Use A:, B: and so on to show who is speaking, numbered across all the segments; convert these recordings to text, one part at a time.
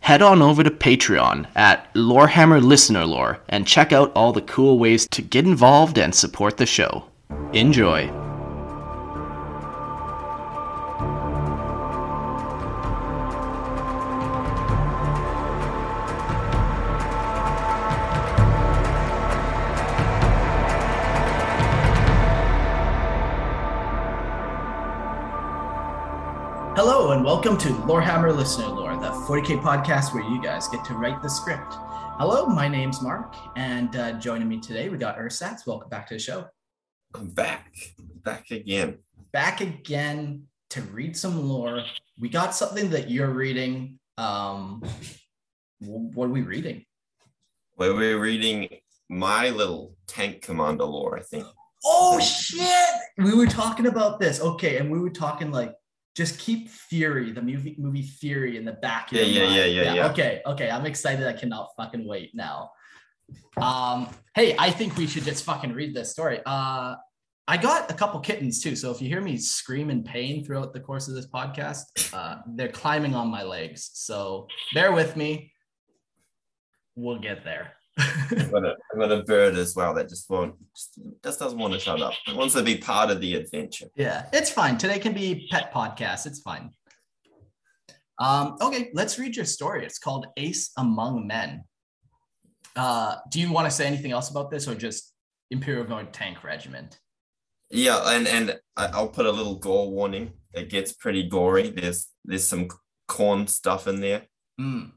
A: head on over to Patreon at Lorehammer Listener Lore and check out all the cool ways to get involved and support the show. Enjoy. Hello and welcome to Lorehammer Listener Lore, 40k podcast where you guys get to write the script. Hello, my name's Mark, and uh, joining me today we got Ursats. Welcome back to the show.
B: I'm back, back again.
A: Back again to read some lore. We got something that you're reading. Um, what are we reading?
B: Where we're reading my little tank commander lore, I think.
A: Oh shit! We were talking about this. Okay, and we were talking like just keep Fury, the movie movie Fury in the back. of
B: Yeah,
A: your
B: yeah,
A: mind.
B: yeah, yeah, yeah.
A: Okay, okay. I'm excited. I cannot fucking wait now. Um, hey, I think we should just fucking read this story. Uh I got a couple kittens too. So if you hear me scream in pain throughout the course of this podcast, uh, they're climbing on my legs. So bear with me. We'll get there.
B: I've got, a, I've got a bird as well that just won't, just, just doesn't want to shut up. It wants to be part of the adventure.
A: Yeah, it's fine. Today can be pet podcast. It's fine. Um, okay, let's read your story. It's called Ace Among Men. Uh, do you want to say anything else about this or just Imperial Guard Tank Regiment?
B: Yeah, and and I'll put a little gore warning. It gets pretty gory. There's there's some corn stuff in there,
A: Mm.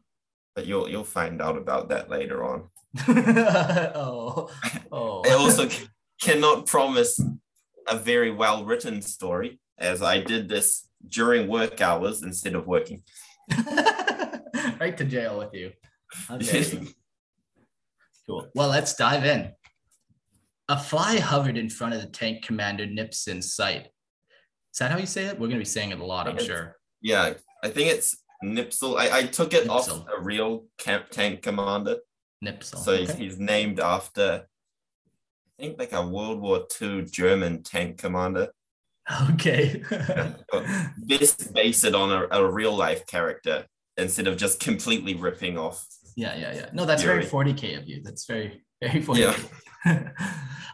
B: but you'll you'll find out about that later on.
A: oh, oh.
B: I also c- cannot promise a very well written story, as I did this during work hours instead of working.
A: right to jail with you. Okay. Cool. Well, let's dive in. A fly hovered in front of the tank commander Nipson's sight. Is that how you say it? We're going to be saying it a lot, I'm sure.
B: Yeah, I think it's Nipsel. I, I took it off a real camp tank commander.
A: Nipsel.
B: So he's,
A: okay.
B: he's named after, I think, like a World War II German tank commander.
A: okay.
B: this Best base it on a, a real life character instead of just completely ripping off.
A: yeah, yeah, yeah. No, that's very 40K of you. That's very, very 40K.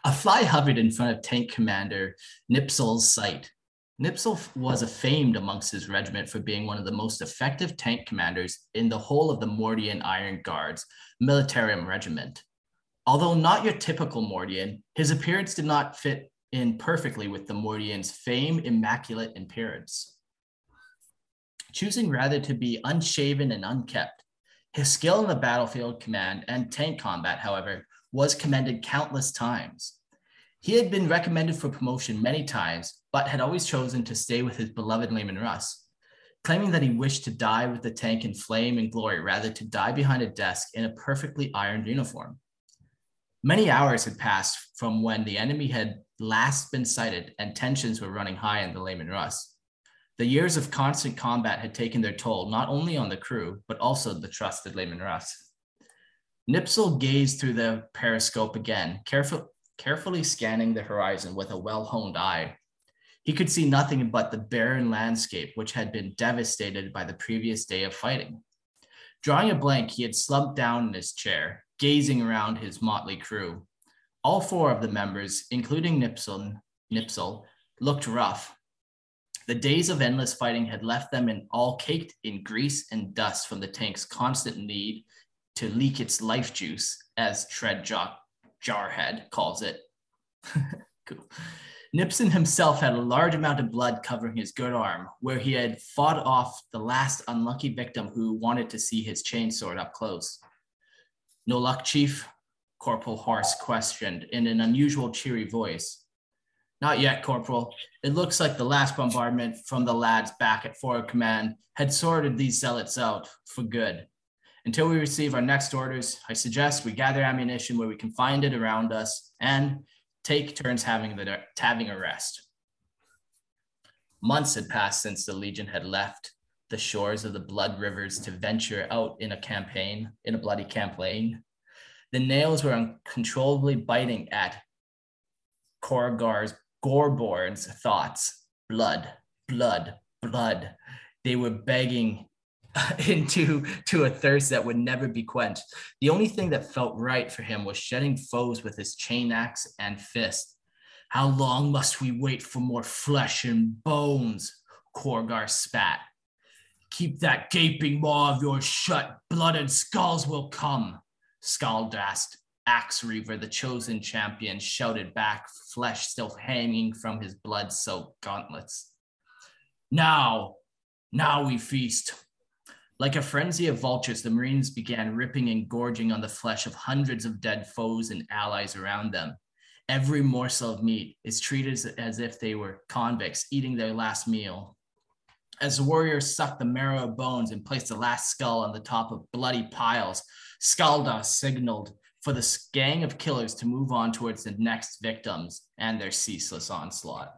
A: a fly hovered in front of tank commander Nipsel's sight. Nipsel was famed amongst his regiment for being one of the most effective tank commanders in the whole of the Mordian Iron Guards Militarum Regiment. Although not your typical Mordian, his appearance did not fit in perfectly with the Mordian's fame, immaculate appearance. Choosing rather to be unshaven and unkept, his skill in the battlefield command and tank combat, however, was commended countless times. He had been recommended for promotion many times, but had always chosen to stay with his beloved Leman Russ, claiming that he wished to die with the tank in flame and glory rather to die behind a desk in a perfectly ironed uniform. Many hours had passed from when the enemy had last been sighted and tensions were running high in the Leman Russ. The years of constant combat had taken their toll not only on the crew, but also the trusted Leman Russ. Nipsel gazed through the periscope again, careful, carefully scanning the horizon with a well honed eye. He could see nothing but the barren landscape, which had been devastated by the previous day of fighting. Drawing a blank, he had slumped down in his chair, gazing around his motley crew. All four of the members, including Nipsel, Nipsel looked rough. The days of endless fighting had left them in all caked in grease and dust from the tank's constant need to leak its life juice, as Tread Jock Jarhead calls it. cool. Nipson himself had a large amount of blood covering his good arm, where he had fought off the last unlucky victim who wanted to see his chainsword up close. No luck, Chief? Corporal Horse questioned in an unusual cheery voice. Not yet, Corporal. It looks like the last bombardment from the lads back at Forward Command had sorted these zealots out for good. Until we receive our next orders, I suggest we gather ammunition where we can find it around us and take turns having the having a rest. Months had passed since the Legion had left the shores of the blood rivers to venture out in a campaign, in a bloody campaign. The nails were uncontrollably biting at Korgar's Gorborn's thoughts. Blood, blood, blood. They were begging into to a thirst that would never be quenched. The only thing that felt right for him was shedding foes with his chain axe and fist. How long must we wait for more flesh and bones? Korgar spat. Keep that gaping maw of yours shut. Blood and skulls will come. Skaldast, Axe Reaver, the chosen champion, shouted back, flesh still hanging from his blood soaked gauntlets. Now, now we feast. Like a frenzy of vultures, the Marines began ripping and gorging on the flesh of hundreds of dead foes and allies around them. Every morsel of meat is treated as if they were convicts eating their last meal. As the warriors sucked the marrow of bones and placed the last skull on the top of bloody piles, Skalda signaled for the gang of killers to move on towards the next victims and their ceaseless onslaught.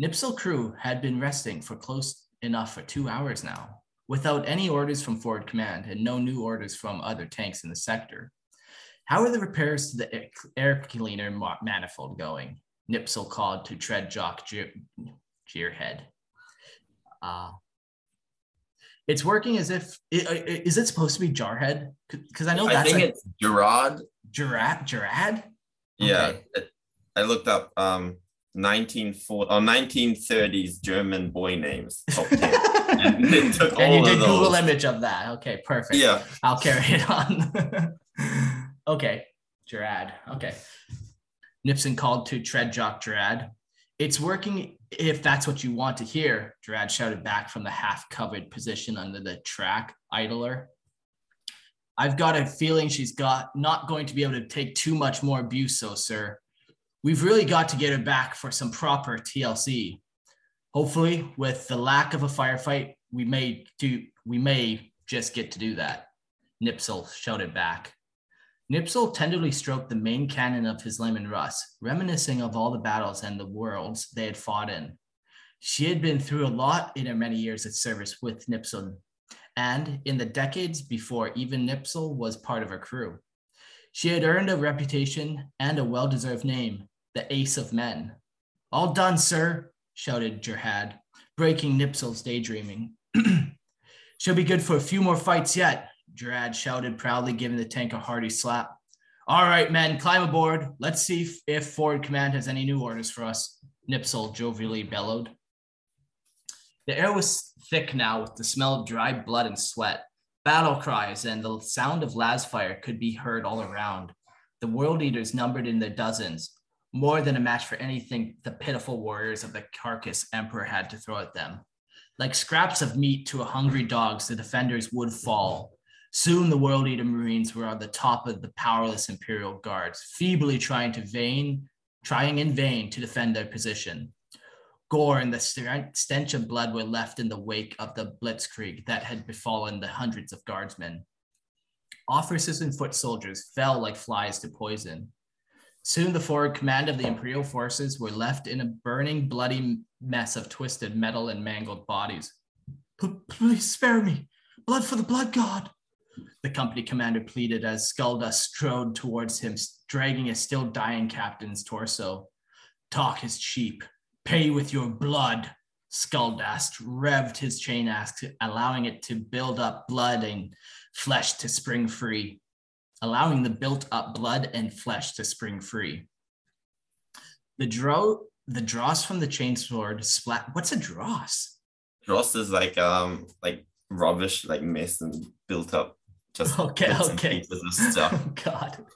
A: Nipsil crew had been resting for close enough for two hours now, without any orders from forward command and no new orders from other tanks in the sector. How are the repairs to the air cleaner manifold going? Nipsil called to Tread Jock Jeerhead. Uh, it's working as if is it supposed to be Jarhead? Because I know
B: that's I think it's Gerard.
A: Gerard. Gerard.
B: Yeah, I looked up um 1940 or 1930s German boy names.
A: and and you did Google image of that. Okay, perfect.
B: Yeah,
A: I'll carry it on. okay, Gerard. Okay. Nipson called to Tread Jock Gerard. It's working if that's what you want to hear, Gerard shouted back from the half covered position under the track idler. I've got a feeling she's got not going to be able to take too much more abuse, so sir. We've really got to get her back for some proper TLC. Hopefully, with the lack of a firefight, we may do we may just get to do that. Nipsel shouted back. Nipsel tenderly stroked the main cannon of his Leman Russ, reminiscing of all the battles and the worlds they had fought in. She had been through a lot in her many years of service with Nipsel, and in the decades before even Nipsel was part of her crew. She had earned a reputation and a well deserved name, the Ace of Men. All done, sir, shouted Gerhad, breaking Nipsel's daydreaming. She'll be good for a few more fights yet, Gerard shouted proudly, giving the tank a hearty slap. All right, men, climb aboard. Let's see if, if forward command has any new orders for us, Nipsel jovially bellowed. The air was thick now with the smell of dry blood and sweat. Battle cries and the sound of las fire could be heard all around. The world eaters numbered in the dozens, more than a match for anything the pitiful warriors of the carcass emperor had to throw at them. Like scraps of meat to a hungry dogs, the defenders would fall, Soon the World Eater Marines were on the top of the powerless Imperial Guards, feebly trying to vain, trying in vain to defend their position. Gore and the stench of blood were left in the wake of the blitzkrieg that had befallen the hundreds of guardsmen. Officers and foot soldiers fell like flies to poison. Soon the forward command of the Imperial forces were left in a burning, bloody mess of twisted metal and mangled bodies. Please spare me. Blood for the blood god the company commander pleaded as Skulda strode towards him, dragging a still dying captain's torso. Talk is cheap. Pay with your blood. Skuldast revved his chain axe, allowing it to build up blood and flesh to spring free, allowing the built up blood and flesh to spring free. The draw, the dross from the chainsword splat. What's a dross?
B: Dross is like um like rubbish, like mess and built up
A: just okay, okay.
B: stuff.
A: Oh, God.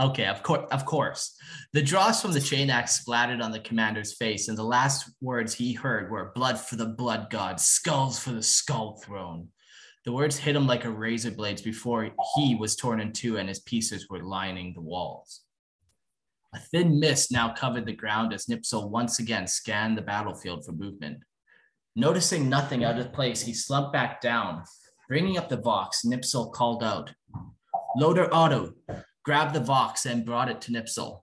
A: Okay, of course, of course. The dross from the chain axe splattered on the commander's face, and the last words he heard were "blood for the blood god, skulls for the skull throne." The words hit him like a razor blades before he was torn in two, and his pieces were lining the walls. A thin mist now covered the ground as Nipsel once again scanned the battlefield for movement. Noticing nothing out of place, he slumped back down, Bringing up the Vox, Nipsel called out, Loader Otto, grabbed the Vox and brought it to Nipsel.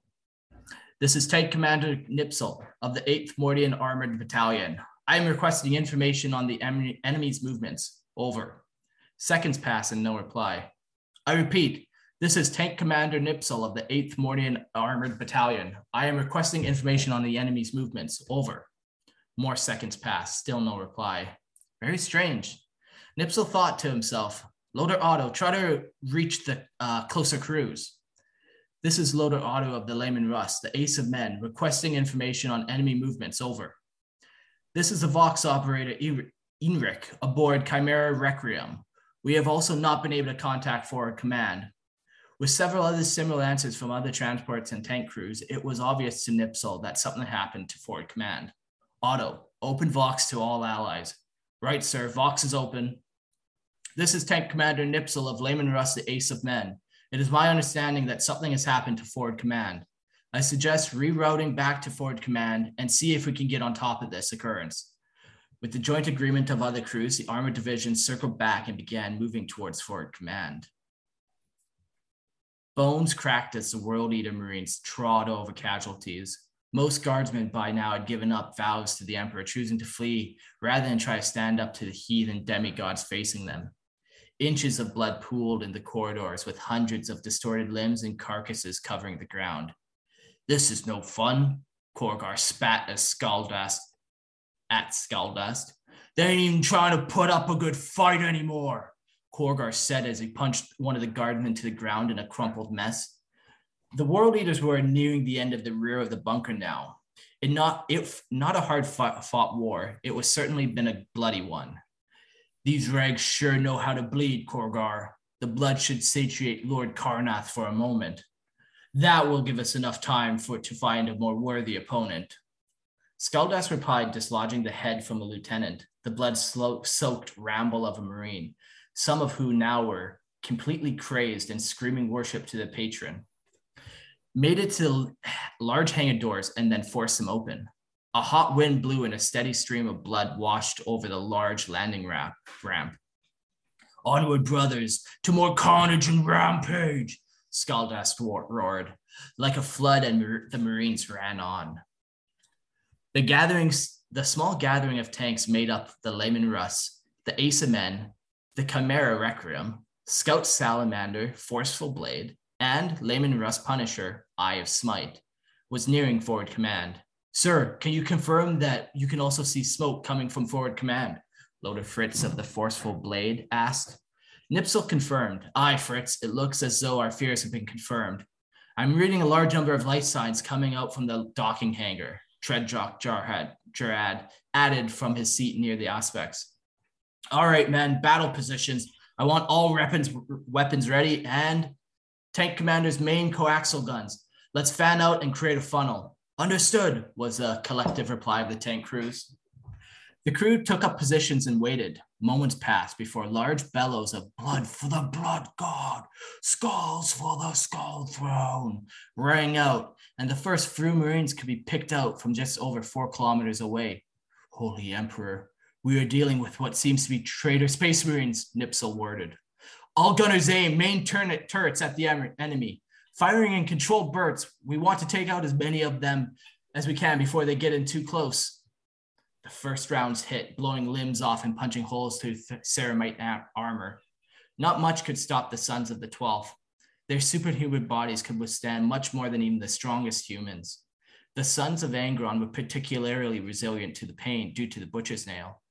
A: This is Tank Commander Nipsel of the 8th Mordian Armored Battalion. I am requesting information on the enemy's movements. Over. Seconds pass and no reply. I repeat, this is Tank Commander Nipsel of the 8th Mordian Armored Battalion. I am requesting information on the enemy's movements. Over. More seconds pass, still no reply. Very strange. Nipsel thought to himself, Loader Otto, try to reach the uh, closer crews. This is Loader Otto of the Leman Russ, the ace of men, requesting information on enemy movements. Over. This is the Vox operator Inrik aboard Chimera Requiem. We have also not been able to contact forward command. With several other similar answers from other transports and tank crews, it was obvious to Nipsol that something happened to forward command. Otto, open Vox to all allies. Right, sir. Vox is open. This is Tank Commander Nipsel of Leman Russ, the Ace of Men. It is my understanding that something has happened to forward command. I suggest rerouting back to forward command and see if we can get on top of this occurrence. With the joint agreement of other crews, the armored division circled back and began moving towards forward command. Bones cracked as the World Eater Marines trod over casualties. Most guardsmen by now had given up vows to the Emperor, choosing to flee rather than try to stand up to the heathen demigods facing them. Inches of blood pooled in the corridors, with hundreds of distorted limbs and carcasses covering the ground. This is no fun, Korgar spat as Skuldust at Skuldust. They ain't even trying to put up a good fight anymore. Korgar said as he punched one of the guardsmen to the ground in a crumpled mess. The world eaters were nearing the end of the rear of the bunker now. It not if not a hard fought, fought war, it was certainly been a bloody one. These rags sure know how to bleed, Korgar. The blood should satiate Lord Karnath for a moment. That will give us enough time for to find a more worthy opponent. Skuldust replied, dislodging the head from a lieutenant, the blood soaked ramble of a marine, some of who now were completely crazed and screaming worship to the patron. Made it to large hanging doors and then forced them open. A hot wind blew and a steady stream of blood washed over the large landing ramp. ramp. Onward, brothers, to more carnage and rampage, Skuldust roared. Like a flood, and the Marines ran on. The gatherings, the small gathering of tanks made up the Leman Russ, the Ace of Men, the Chimera Requiem, Scout Salamander, Forceful Blade, and Leman Russ Punisher, Eye of Smite, was nearing forward command. Sir, can you confirm that you can also see smoke coming from forward command? Loader Fritz of the Forceful Blade asked. Nipsel confirmed. Aye, Fritz, it looks as though our fears have been confirmed. I'm reading a large number of light signs coming out from the docking hangar. Treadjock Jarhad, Jarad added from his seat near the Auspex. All right, men, battle positions. I want all weapons weapons ready and tank commander's main coaxial guns. Let's fan out and create a funnel. Understood, was the collective reply of the tank crews. The crew took up positions and waited. Moments passed before large bellows of blood for the blood god, skulls for the skull throne rang out, and the first few Marines could be picked out from just over four kilometers away. Holy Emperor, we are dealing with what seems to be traitor space marines, Nipsel worded. All gunners aim main turret turrets at the enemy. Firing in controlled bursts, we want to take out as many of them as we can before they get in too close. First rounds hit, blowing limbs off and punching holes through ceramite armor. Not much could stop the sons of the 12th. Their superhuman bodies could withstand much more than even the strongest humans. The sons of Angron were particularly resilient to the pain due to the butcher's nail.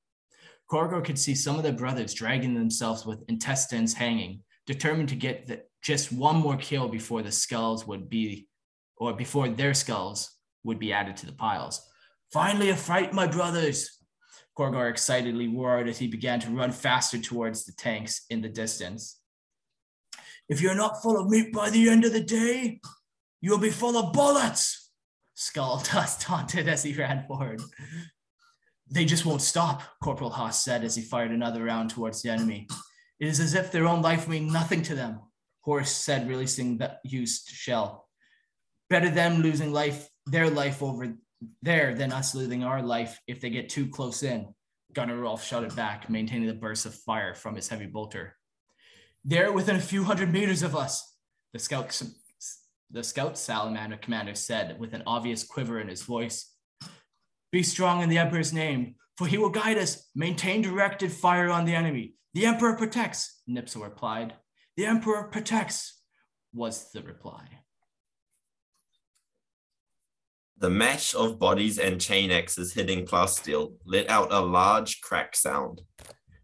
A: Korgo could see some of their brothers dragging themselves with intestines hanging, determined to get the, just one more kill before the skulls would be, or before their skulls would be added to the piles. Finally, a fight, my brothers! Korgar excitedly roared as he began to run faster towards the tanks in the distance. If you're not full of meat by the end of the day, you'll be full of bullets, Skull Dust taunted as he ran forward. They just won't stop, Corporal Haas said as he fired another round towards the enemy. It is as if their own life mean nothing to them, Horace said, releasing the used shell. Better them losing life, their life over there than us losing our life if they get too close in. Gunner Rolf shouted back, maintaining the burst of fire from his heavy bolter. They're within a few hundred meters of us, the scout, The scout salamander commander said with an obvious quiver in his voice, Be strong in the Emperor's name, for he will guide us. Maintain directed fire on the enemy. The Emperor protects, Nipsil replied. The Emperor protects, was the reply.
B: The mesh of bodies and chain axes hitting plasteel let out a large crack sound.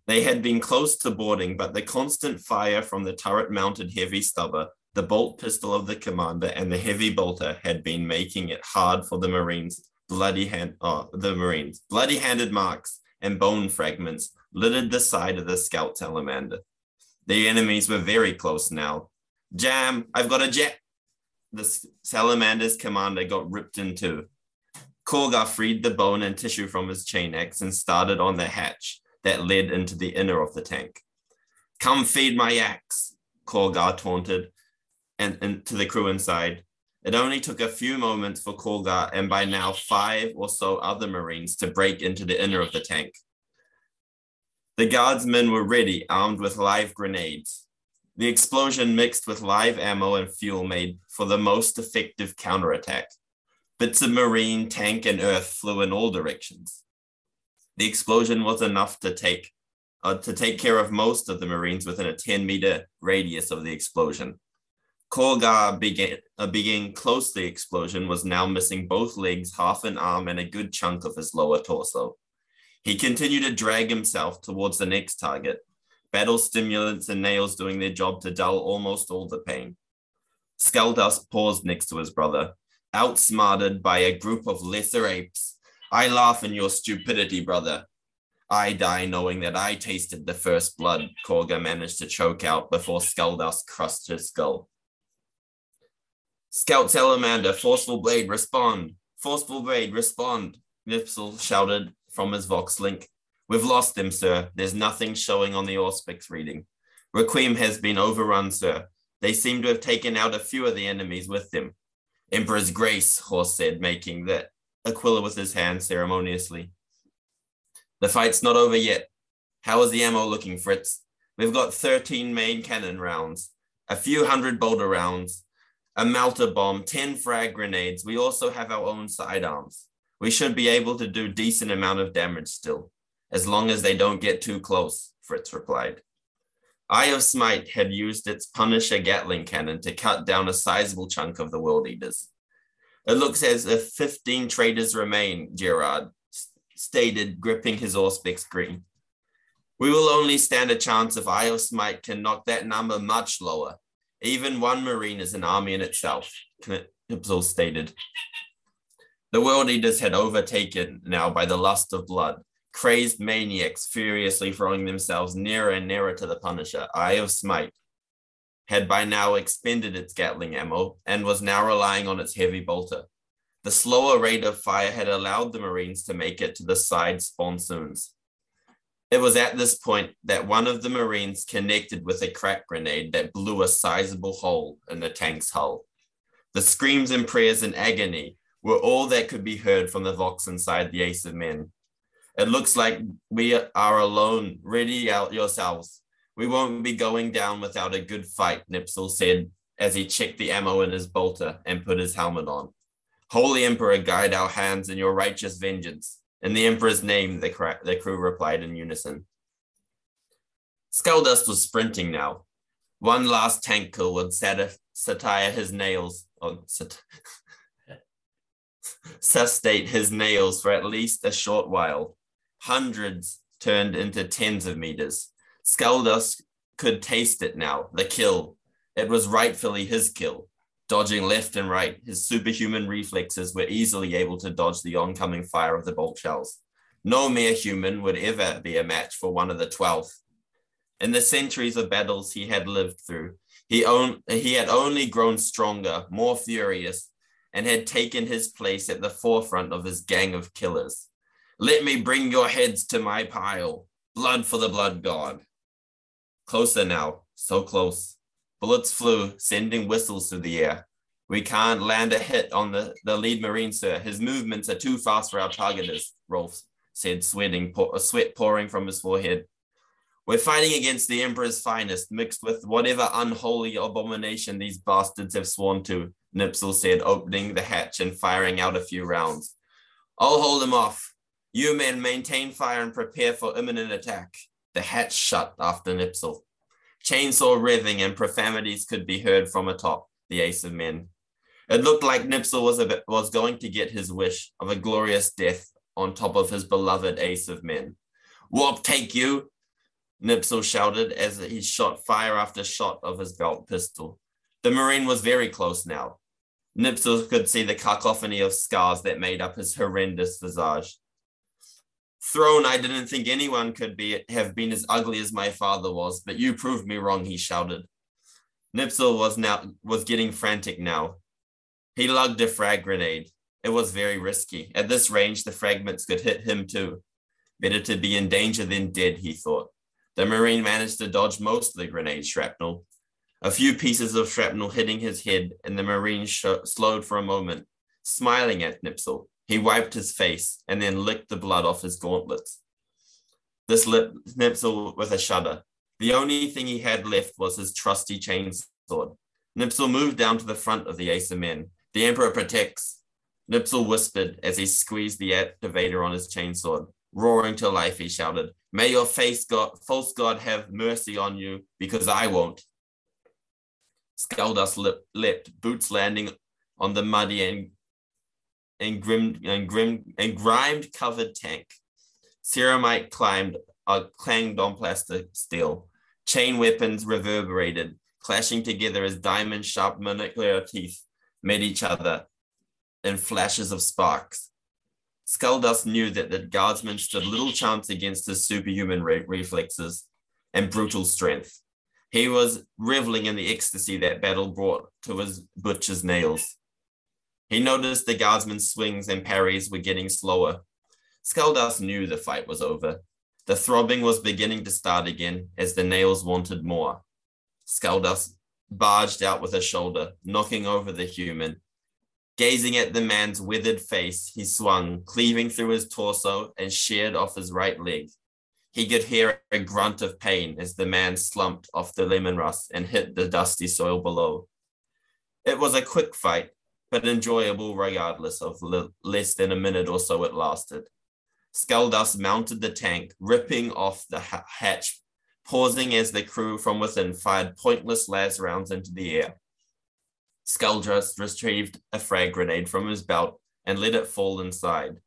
B: They had been close to boarding, but the constant fire from the turret mounted heavy stubber, the bolt pistol of the commander, and the heavy bolter had been making it hard for the Marines. Bloody hand, oh, the Marines, bloody handed marks and bone fragments littered the side of the scout salamander. The enemies were very close now. Jam, I've got a jet. The salamander's commander got ripped in two. Korgar freed the bone and tissue from his chain axe and started on the hatch that led into the inner of the tank. Come feed my axe, Korgar taunted, and, and to the crew inside. It only took a few moments for Korgar and by now five or so other Marines to break into the inner of the tank. The guardsmen were ready, armed with live grenades. The explosion mixed with live ammo and fuel made for the most effective counterattack. Bits of marine, tank, and earth flew in all directions. The explosion was enough to take uh, to take care of most of the Marines within a 10 meter radius of the explosion. Korgar began, uh, close to the explosion was now missing both legs, half an arm, and a good chunk of his lower torso. He continued to drag himself towards the next target, battle stimulants and nails doing their job to dull almost all the pain. Skeldust paused next to his brother, outsmarted by a group of lesser apes I laugh in your stupidity, brother. I die knowing that I tasted the first blood, Korgar managed to choke out before Skeldust crushed his skull. Scout Salamander, Forceful Blade, respond! Forceful Blade, respond! Nipsil shouted from his Vox link. We've lost them, sir. There's nothing showing on the Auspex reading. Requiem has been overrun, sir. They seem to have taken out a few of the enemies with them. Emperor's Grace, Horse said, making that Aquila with his hand ceremoniously. The fight's not over yet. How is the ammo looking, Fritz? We've got 13 main cannon rounds, a few hundred bolter rounds, a melter bomb, 10 frag grenades. We also have our own sidearms. We should be able to do decent amount of damage still, as long as they don't get too close, Fritz replied. Eye of Smite had used its Punisher Gatling cannon to cut down a sizable chunk of the World Eaters. It looks as if 15 traders remain, Gerard stated, gripping his Auspex screen. We will only stand a chance if Eye of Smite can knock that number much lower. Even one Marine is an army in itself, Knipsel stated. The World Eaters had overtaken now by the lust of blood, crazed maniacs furiously throwing themselves nearer and nearer to the Punisher, Eye of Smite, had by now expended its Gatling ammo and was now relying on its heavy bolter. The slower rate of fire had allowed the Marines to make it to the side sponsons. It was at this point that one of the Marines connected with a crack grenade that blew a sizable hole in the tank's hull. The screams and prayers in agony were all that could be heard from the Vox inside the Ace of Men. It looks like we are alone. Ready out yourselves. We won't be going down without a good fight, Nipsil said as he checked the ammo in his bolter and put his helmet on. Holy Emperor, guide our hands in your righteous vengeance. In the Emperor's name, the, cra- the crew replied in unison. Skeldust was sprinting now. One last tank kill would sat- satire his nails, oh, sat- sustate his nails for at least a short while. Hundreds turned into tens of meters. Skeldust could taste it now, the kill. It was rightfully his kill. Dodging left and right, his superhuman reflexes were easily able to dodge the oncoming fire of the bolt shells. No mere human would ever be a match for one of the 12th. In the centuries of battles he had lived through, he, he had only grown stronger, more furious, and had taken his place at the forefront of his gang of killers. Let me bring your heads to my pile. Blood for the blood god. Closer now, so close. Bullets flew, sending whistles through the air. We can't land a hit on the, the lead marine, sir. His movements are too fast for our targeters, Rolf said, sweating, pour, uh, sweat pouring from his forehead. We're fighting against the Emperor's finest, mixed with whatever unholy abomination these bastards have sworn to, Nipsil said, opening the hatch and firing out a few rounds. I'll hold him off. You men maintain fire and prepare for imminent attack. The hatch shut after Nipsil. Chainsaw revving and profanities could be heard from atop the ace of men. It looked like Nipsil was, a, was going to get his wish of a glorious death on top of his beloved ace of men. Warp take you! Nipsil shouted as he shot fire after shot of his belt pistol. The Marine was very close now. Nipsil could see the cacophony of scars that made up his horrendous visage. Throne, I didn't think anyone could be have been as ugly as my father was, but you proved me wrong, he shouted. Nipsil was now was getting frantic now. He lugged a frag grenade. It was very risky. At this range, the fragments could hit him too. Better to be in danger than dead, he thought. The Marine managed to dodge most of the grenade shrapnel. A few pieces of shrapnel hitting his head, and the Marine sh- slowed for a moment, smiling at Nipsil. He wiped his face and then licked the blood off his gauntlets. This lit Nipsil with a shudder. The only thing he had left was his trusty chainsword. Nipsil moved down to the front of the Ace of Men. The Emperor protects. Nipsil whispered as he squeezed the activator on his chainsword. Roaring to life, he shouted, May your face God, false God have mercy on you, because I won't. Skulldust lip, leapt, boots landing on the muddy and and grim and grim and grimed covered tank. Ceramite climbed, uh, clanged on plastic steel. Chain weapons reverberated, clashing together as diamond sharp monocular teeth met each other in flashes of sparks. Skulldust knew that the guardsman stood little chance against his superhuman re- reflexes and brutal strength. He was reveling in the ecstasy that battle brought to his butcher's nails. He noticed the guardsman's swings and parries were getting slower. Skaldas knew the fight was over. The throbbing was beginning to start again as the nails wanted more. Skaldas barged out with a shoulder, knocking over the human. Gazing at the man's withered face, he swung, cleaving through his torso and sheared off his right leg. He could hear a grunt of pain as the man slumped off the Leman Russ and hit the dusty soil below. It was a quick fight, but enjoyable regardless of less than a minute or so it lasted. Skulldust mounted the tank, ripping off the hatch, pausing as the crew from within fired pointless las rounds into the air. Skulldust retrieved a frag grenade from his belt and let it fall inside.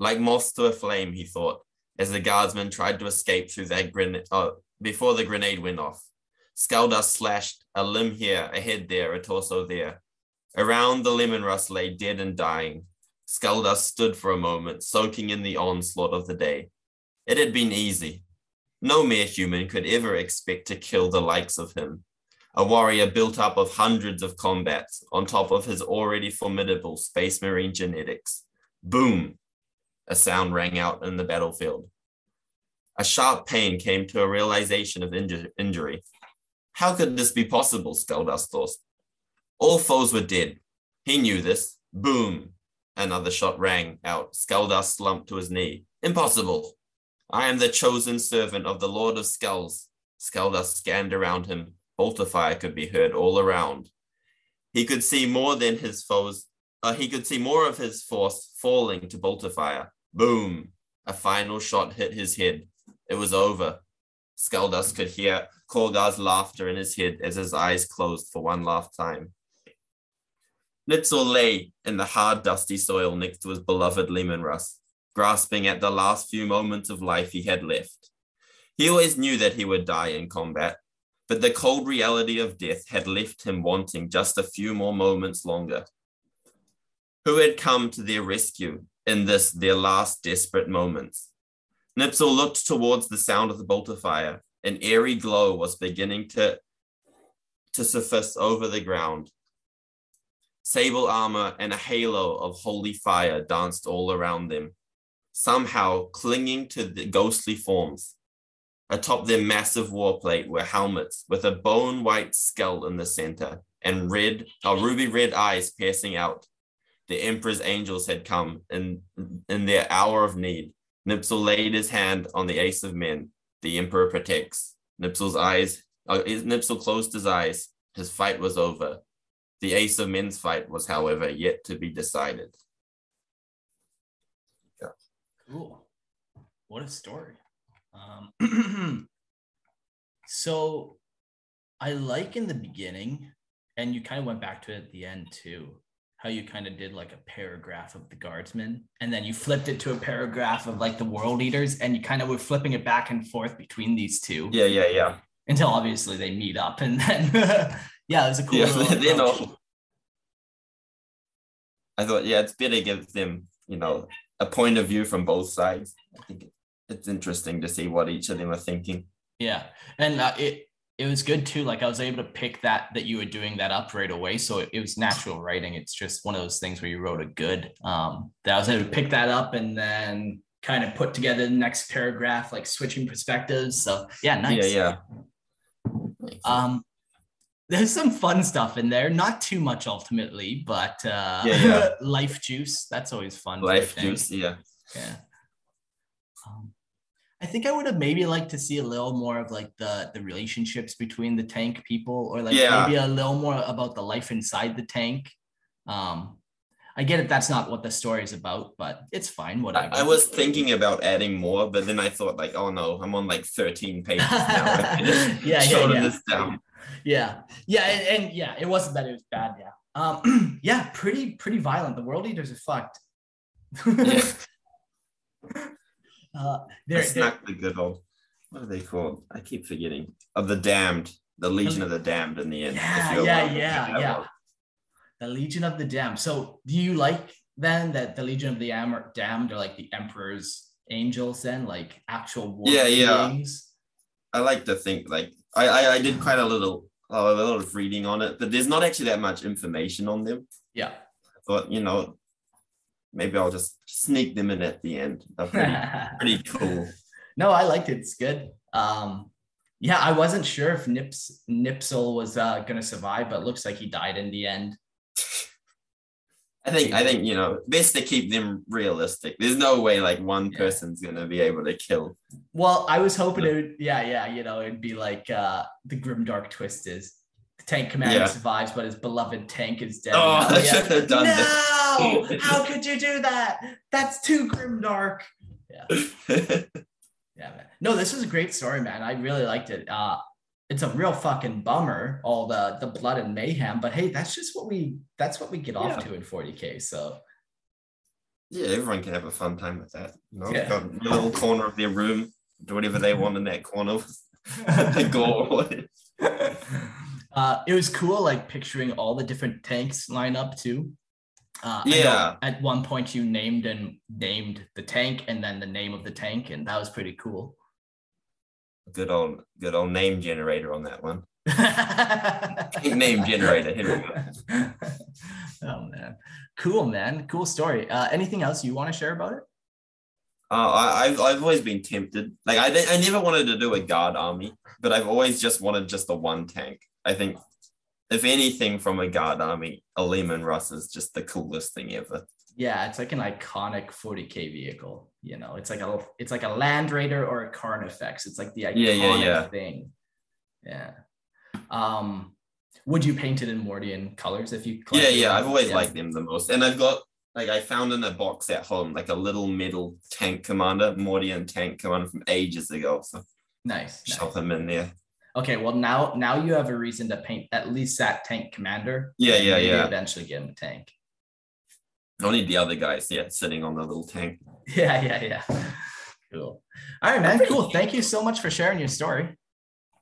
B: Like moths to a flame, he thought, as the guardsman tried to escape through that grenade oh, uh, before the grenade went off. Skulldust slashed a limb here, a head there, a torso there. Around the Leman Russ lay dead and dying. Skulldust stood for a moment, soaking in the onslaught of the day. It had been easy. No mere human could ever expect to kill the likes of him. A warrior built up of hundreds of combats on top of his already formidable space marine genetics. Boom! A sound rang out in the battlefield. A sharp pain came to a realization of inju- injury. How could this be possible, Skulldust thought. All foes were dead. He knew this. Boom. Another shot rang out. Skulldust slumped to his knee. Impossible. I am the chosen servant of the Lord of Skulls. Skulldust scanned around him. Bolter fire could be heard all around. He could see more than his foes. Uh, he could see more of his force falling to bolter fire. Boom. A final shot hit his head. It was over. Skulldust could hear Korgar's laughter in his head as his eyes closed for one last time. Nipsil lay in the hard, dusty soil next to his beloved Leman Russ, grasping at the last few moments of life he had left. He always knew that he would die in combat, but the cold reality of death had left him wanting just a few more moments longer. Who had come to their rescue in this, their last desperate moments? Nipsil looked towards the sound of the bolter fire. An airy glow was beginning to, to surface over the ground, Sable armor and a halo of holy fire danced all around them, somehow clinging to the ghostly forms. Atop their massive warplate were helmets with a bone white skull in the center and red, or ruby red eyes piercing out. The Emperor's angels had come in, in their hour of need. Nipsil laid his hand on the ace of men. The Emperor protects. Nipsil's eyes, uh, Nipsil closed his eyes. His fight was over. The ace of men's fight was, however, yet to be decided.
A: Yeah. Cool. What a story. Um, so I like in the beginning, and you kind of went back to it at the end too, how you kind of did like a paragraph of the guardsmen, and then you flipped it to a paragraph of like the world eaters, and you kind of were flipping it back and forth between these two.
B: Yeah, yeah, yeah.
A: Until obviously they meet up, and then yeah, it was a cool.
B: Yeah, you know. I thought, yeah, it's better to give them, you know, a point of view from both sides. I think it's interesting to see what each of them are thinking.
A: Yeah, and uh, it it was good too. Like I was able to pick that that you were doing that up right away, so it, it was natural writing. It's just one of those things where you wrote a good. Um, that I was able to pick that up and then kind of put together the next paragraph, like switching perspectives. So yeah, nice.
B: Yeah,
A: yeah. Um, there's some fun stuff in there. Not too much ultimately, but uh, yeah, yeah. life juice. That's always fun.
B: Life juice, yeah.
A: Yeah. Um, I think I would have maybe liked to see a little more of like the the relationships between the tank people, or like yeah. maybe a little more about the life inside the tank. Um, I get it. That's not what the story is about, but it's fine. Whatever.
B: I, I, was thinking about adding more, but then I thought like, oh no, I'm on like 13 pages now.
A: yeah, yeah, yeah. This down. Yeah, yeah, and, and, yeah, it wasn't that it was bad. Yeah, um, yeah, pretty pretty violent. The world eaters are fucked. yeah.
B: Uh, they're, That's they're, not the good old. What are they called? I keep forgetting. Of the damned, the Legion of the Damned. In the end.
A: Yeah, yeah, yeah, yeah. The Legion of the Damned. So, do you like then that the Legion of the Am- Damned are like the Emperor's angels? Then, like actual war
B: yeah, beings? yeah. I like to think like I, I I did quite a little a little of reading on it, but there's not actually that much information on them.
A: Yeah.
B: I thought you know maybe I'll just sneak them in at the end. Pretty, pretty cool.
A: No, I liked it. It's good. Um, yeah, I wasn't sure if Nips Nipsil was uh, going to survive, but looks like he died in the end.
B: I think I think you know best to keep them realistic. There's no way like one yeah. person's gonna be able to kill.
A: Well, I was hoping it would, yeah, yeah, you know, it'd be like uh the grim dark twist is the tank commander yeah. survives, but his beloved tank is dead. Oh, I should have done no! How could you do that? That's too grim dark. Yeah. yeah, man. No, this was a great story, man. I really liked it. Uh it's a real fucking bummer, all the the blood and mayhem. But hey, that's just what we that's what we get off to in 40k. So
B: yeah, everyone can have a fun time with that. You know, yeah. got a little corner of their room, do whatever they want in that corner.
A: go uh, it was cool, like picturing all the different tanks line up too. Uh,
B: yeah.
A: At one point, you named and named the tank, and then the name of the tank, and that was pretty cool.
B: Good old, good old name generator on that one. name generator. Here we
A: go. oh man, cool man, cool story. Uh, anything else you want to share about it?
B: Uh, I, have I've always been tempted. Like I, I never wanted to do a guard army, but I've always just wanted just the one tank. I think if anything from a guard army, a Leman Russ is just the coolest thing ever.
A: Yeah, it's like an iconic 40k vehicle. You know, it's like a it's like a Land Raider or a Carnifex. It's like the iconic yeah, yeah, yeah. thing. Yeah. Um, would you paint it in Mordian colors if you?
B: Yeah, yeah. I've always yeah. liked them the most, and I've got like I found in a box at home like a little metal tank commander, Mordian tank commander from ages ago. So
A: nice.
B: Shove
A: nice.
B: them in there.
A: Okay, well now now you have a reason to paint at least that tank commander.
B: Yeah, yeah, yeah.
A: Eventually get him a tank.
B: I need the other guys, yeah, sitting on the little tank.
A: Yeah, yeah, yeah. Cool. All right, man. Cool. Thank you so much for sharing your story.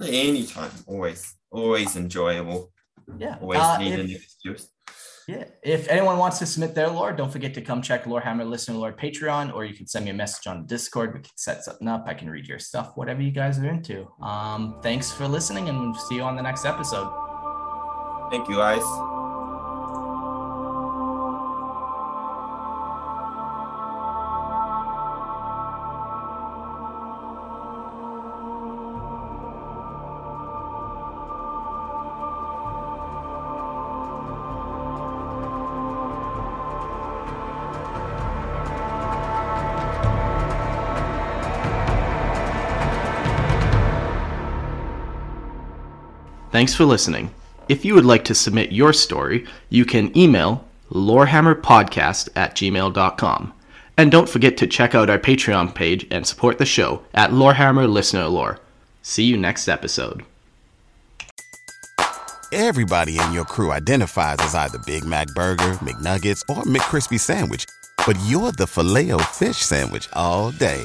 B: Anytime. Always, always enjoyable.
A: Yeah.
B: Always uh, need if, an excuse.
A: Yeah. If anyone wants to submit their lore, don't forget to come check Lorehammer Listener Lore Patreon, or you can send me a message on Discord. We can set something up. I can read your stuff, whatever you guys are into. Um, thanks for listening, and we'll see you on the next episode.
B: Thank you, guys.
A: Thanks for listening. if you would like to submit your story, you can email lorehammerpodcast at gmail.com. And don't forget to check out our Patreon page and support the show at Lorehammer Listener Lore. See you next episode.
C: Everybody in your crew identifies as either Big Mac Burger, McNuggets, or McCrispy Sandwich, but you're the filet fish Sandwich all day.